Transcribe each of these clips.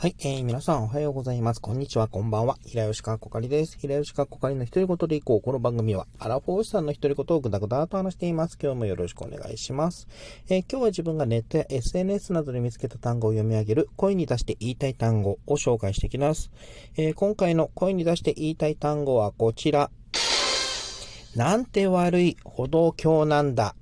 はい、えー、皆さんおはようございます。こんにちは、こんばんは。平吉川こかりです。平吉川こかりの一人言でいこう。この番組は、アラフォーさんの一人言をぐだぐだと話しています。今日もよろしくお願いします。えー、今日は自分がネットや SNS などで見つけた単語を読み上げる、声に出して言いたい単語を紹介していきます。えー、今回の声に出して言いたい単語はこちら。なんて悪い歩道橋なんだ。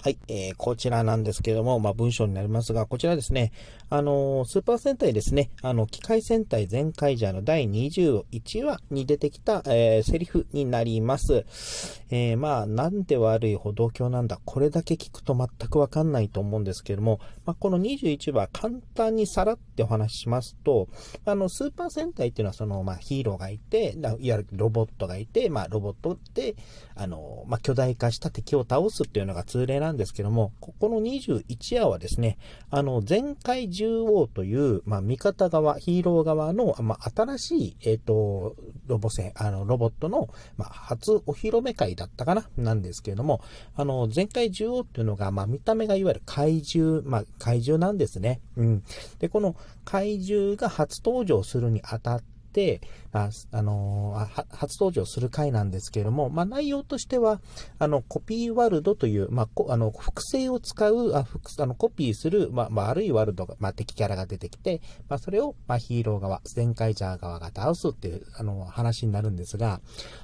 はい、えー、こちらなんですけども、まあ、文章になりますが、こちらですね、あのー、スーパー戦隊ですね、あの、機械戦隊全開ジャーの第21話に出てきた、えー、セリフになります。えー、まあ、なんで悪い歩道橋なんだ、これだけ聞くと全くわかんないと思うんですけども、まあ、この21話、簡単にさらってお話ししますと、あの、スーパー戦隊っていうのは、その、まあ、ヒーローがいて、いわゆるロボットがいて、まあ、ロボットで、あの、まあ、巨大化した敵を倒すっていうのが通例なんなんですけども、ここの21話はですね、あの、前回獣王という、まあ、味方側、ヒーロー側の、まあ、新しい、えっ、ー、と、ロボ戦、あの、ロボットの、まあ、初お披露目会だったかななんですけれども、あの、前回獣王っていうのが、まあ、見た目がいわゆる怪獣、まあ、怪獣なんですね。うん。で、この怪獣が初登場するにあたって、て、あ、あのー、初登場する回なんですけれども、まあ、内容としては、あの、コピーワールドという、まあ、あの、複製を使う、あ、複あの、コピーする、まあ、悪いワールドが、まあ、敵キャラが出てきて、まあ、それを、まあ、ヒーロー側、全カイジャー側が倒すっていう、あの、話になるんですが、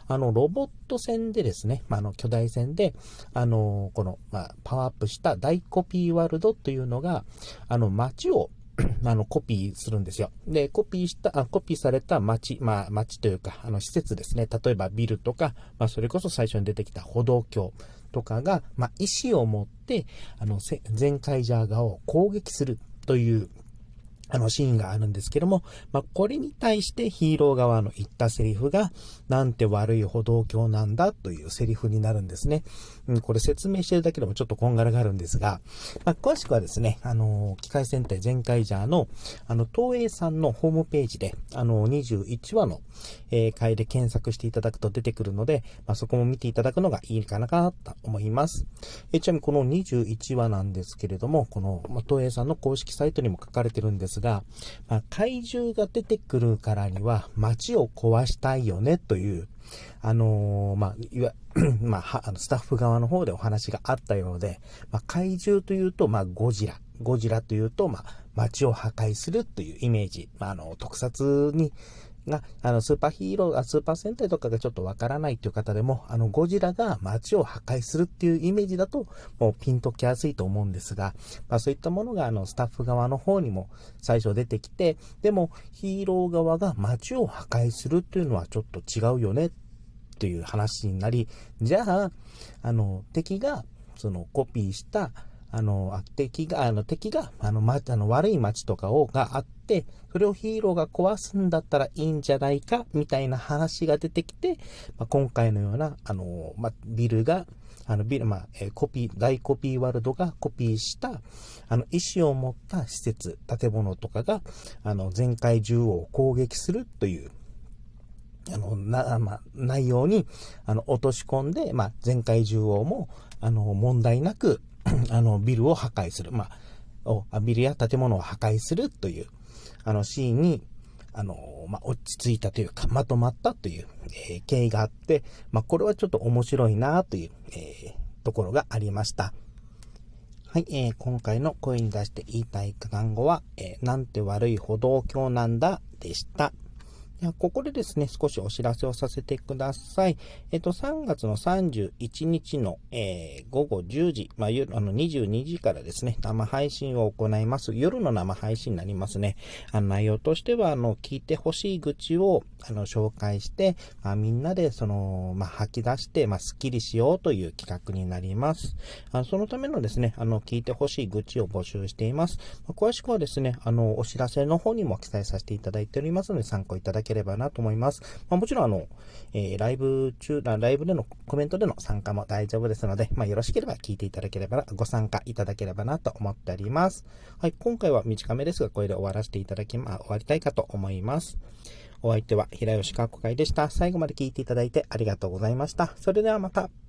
あの、ロボット戦でですね、まあ、あの、巨大戦で、あの、この、まあ、パワーアップした大コピーワールドというのが、あの、街を、あの、コピーするんですよ。で、コピーした、あコピーされた街、まあ、街というか、あの、施設ですね。例えばビルとか、まあ、それこそ最初に出てきた歩道橋とかが、まあ、意思を持って、あの、全カジャー側を攻撃するというあのシーンがあるんですけども、まあ、これに対してヒーロー側の言ったセリフが、なんて悪い歩道橋なんだというセリフになるんですね。うん、これ説明してるだけでもちょっとこんがらがるんですが、まあ、詳しくはですね、あの、機械戦隊全開ジャーの、あの、東映さんのホームページで、あの、21話の、えー、回で検索していただくと出てくるので、まあ、そこも見ていただくのがいいかなと思います。えー、ちなみにこの21話なんですけれども、この、まあ、東映さんの公式サイトにも書かれてるんですですが、まあ、怪獣が出てくるからには街を壊したいよねという、あのー、まあ、いわ、まあ、あのスタッフ側の方でお話があったようで、まあ、怪獣というと、まあ、ゴジラ。ゴジラというと、まあ、街を破壊するというイメージ。まあ、あの、特撮にが、あの、スーパーヒーロー、スーパー戦隊とかがちょっとわからないっていう方でも、あの、ゴジラが街を破壊するっていうイメージだと、もうピンときやすいと思うんですが、まあそういったものが、あの、スタッフ側の方にも最初出てきて、でも、ヒーロー側が街を破壊するっていうのはちょっと違うよねっていう話になり、じゃあ、あの、敵が、その、コピーした、あの、敵が、あの、敵が、あの、ま、あの、悪い街とかを、があって、それをヒーローが壊すんだったらいいんじゃないか、みたいな話が出てきて、まあ、今回のような、あの、ま、ビルが、あの、ビル、まあ、えコピー、大コピーワールドがコピーした、あの、意思を持った施設、建物とかが、あの、全開獣を攻撃するという、あの、な、まあ、内容に、あの、落とし込んで、まあ、全開獣王も、あの、問題なく、あの、ビルを破壊する。まあ、ビルや建物を破壊するという、あの、シーンに、あの、まあ、落ち着いたというか、まとまったという、えー、経緯があって、まあ、これはちょっと面白いなという、えー、ところがありました。はい、えー、今回の声に出して言いたい単語は、えー、なんて悪い歩道橋なんだでした。ここでですね、少しお知らせをさせてください。えっと、3月の31日の、えー、午後10時、まあ、夜、あの、22時からですね、生配信を行います。夜の生配信になりますね。あの、内容としては、あの、聞いてほしい愚痴を、あの、紹介して、まあ、みんなで、その、まあ、吐き出して、まあ、スッキリしようという企画になります。あのそのためのですね、あの、聞いてほしい愚痴を募集しています。詳しくはですね、あの、お知らせの方にも記載させていただいておりますので、参考いただければなと思います。まあ、もちろん、あの、えー、ライブ中、ライブでのコメントでの参加も大丈夫ですので、まあ、よろしければ聞いていただければな、ご参加いただければなと思っております。はい、今回は短めですが、これで終わらせていただき、まあ、終わりたいかと思います。お相手は平吉かっこ会でした。最後まで聞いていただいてありがとうございました。それではまた。